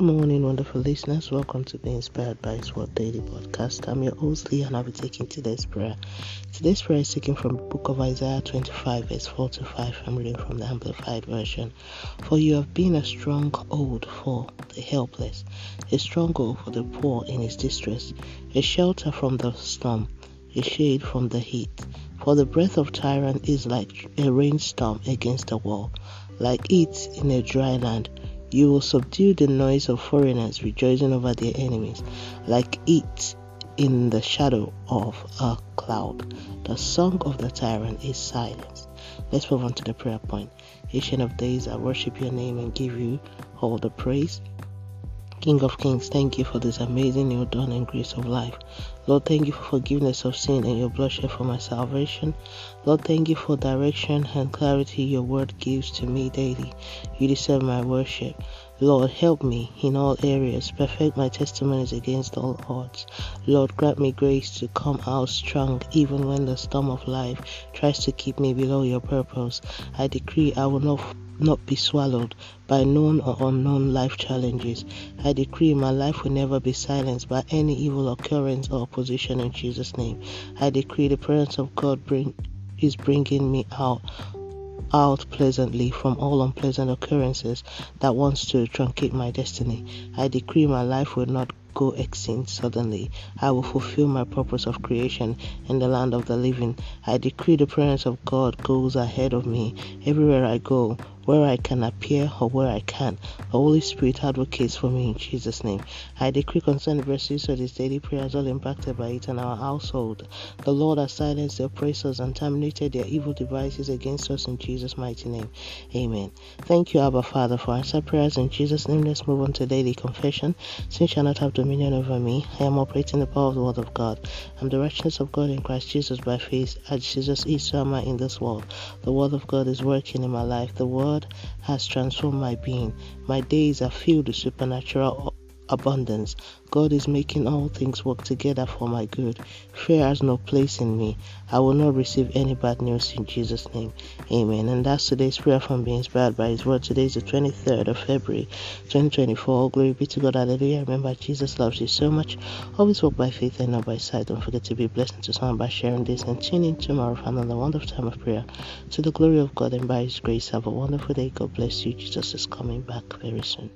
Good morning, wonderful listeners. Welcome to the Inspired by His Word Daily podcast. I'm your host, Lee, and I'll be taking today's prayer. Today's prayer is taken from the book of Isaiah 25, verse 4 to 5. I'm reading from the Amplified Version. For you have been a stronghold for the helpless, a stronghold for the poor in his distress, a shelter from the storm, a shade from the heat. For the breath of tyrant is like a rainstorm against a wall, like it in a dry land you will subdue the noise of foreigners rejoicing over their enemies, like it in the shadow of a cloud. The song of the tyrant is silence. Let's move on to the prayer point. Ancient of days, I worship your name and give you all the praise. King of Kings, thank you for this amazing new dawn and grace of life. Lord, thank you for forgiveness of sin and your bloodshed for my salvation. Lord, thank you for direction and clarity your word gives to me daily. You deserve my worship. Lord, help me in all areas, perfect my testimonies against all odds. Lord, grant me grace to come out strong even when the storm of life tries to keep me below your purpose. I decree I will not not be swallowed by known or unknown life challenges. I decree my life will never be silenced by any evil occurrence or opposition in Jesus' name. I decree the presence of God bring, is bringing me out out pleasantly from all unpleasant occurrences that wants to truncate my destiny. I decree my life will not go extinct suddenly. I will fulfill my purpose of creation in the land of the living. I decree the presence of God goes ahead of me everywhere I go where I can appear or where I can. The Holy Spirit advocates for me in Jesus' name. I decree concerning verses of this daily prayer is all impacted by it in our household. The Lord has silenced the oppressors and terminated their evil devices against us in Jesus' mighty name. Amen. Thank you, Abba Father, for answer prayers in Jesus' name. Let's move on to daily confession. Since shall not have dominion over me, I am operating the power of the Word of God. I'm the righteousness of God in Christ Jesus by faith, as Jesus is, so am I in this world. The Word of God is working in my life. The Word God has transformed my being. My days are filled with supernatural abundance. God is making all things work together for my good. Fear has no place in me. I will not receive any bad news in Jesus' name. Amen. And that's today's prayer from being inspired by His word. Today is the 23rd of February, 2024. All glory be to God. Hallelujah. Remember, Jesus loves you so much. Always walk by faith and not by sight. Don't forget to be blessed to someone by sharing this and tune in tomorrow for another wonderful time of prayer. To the glory of God and by His grace, have a wonderful day. God bless you. Jesus is coming back very soon.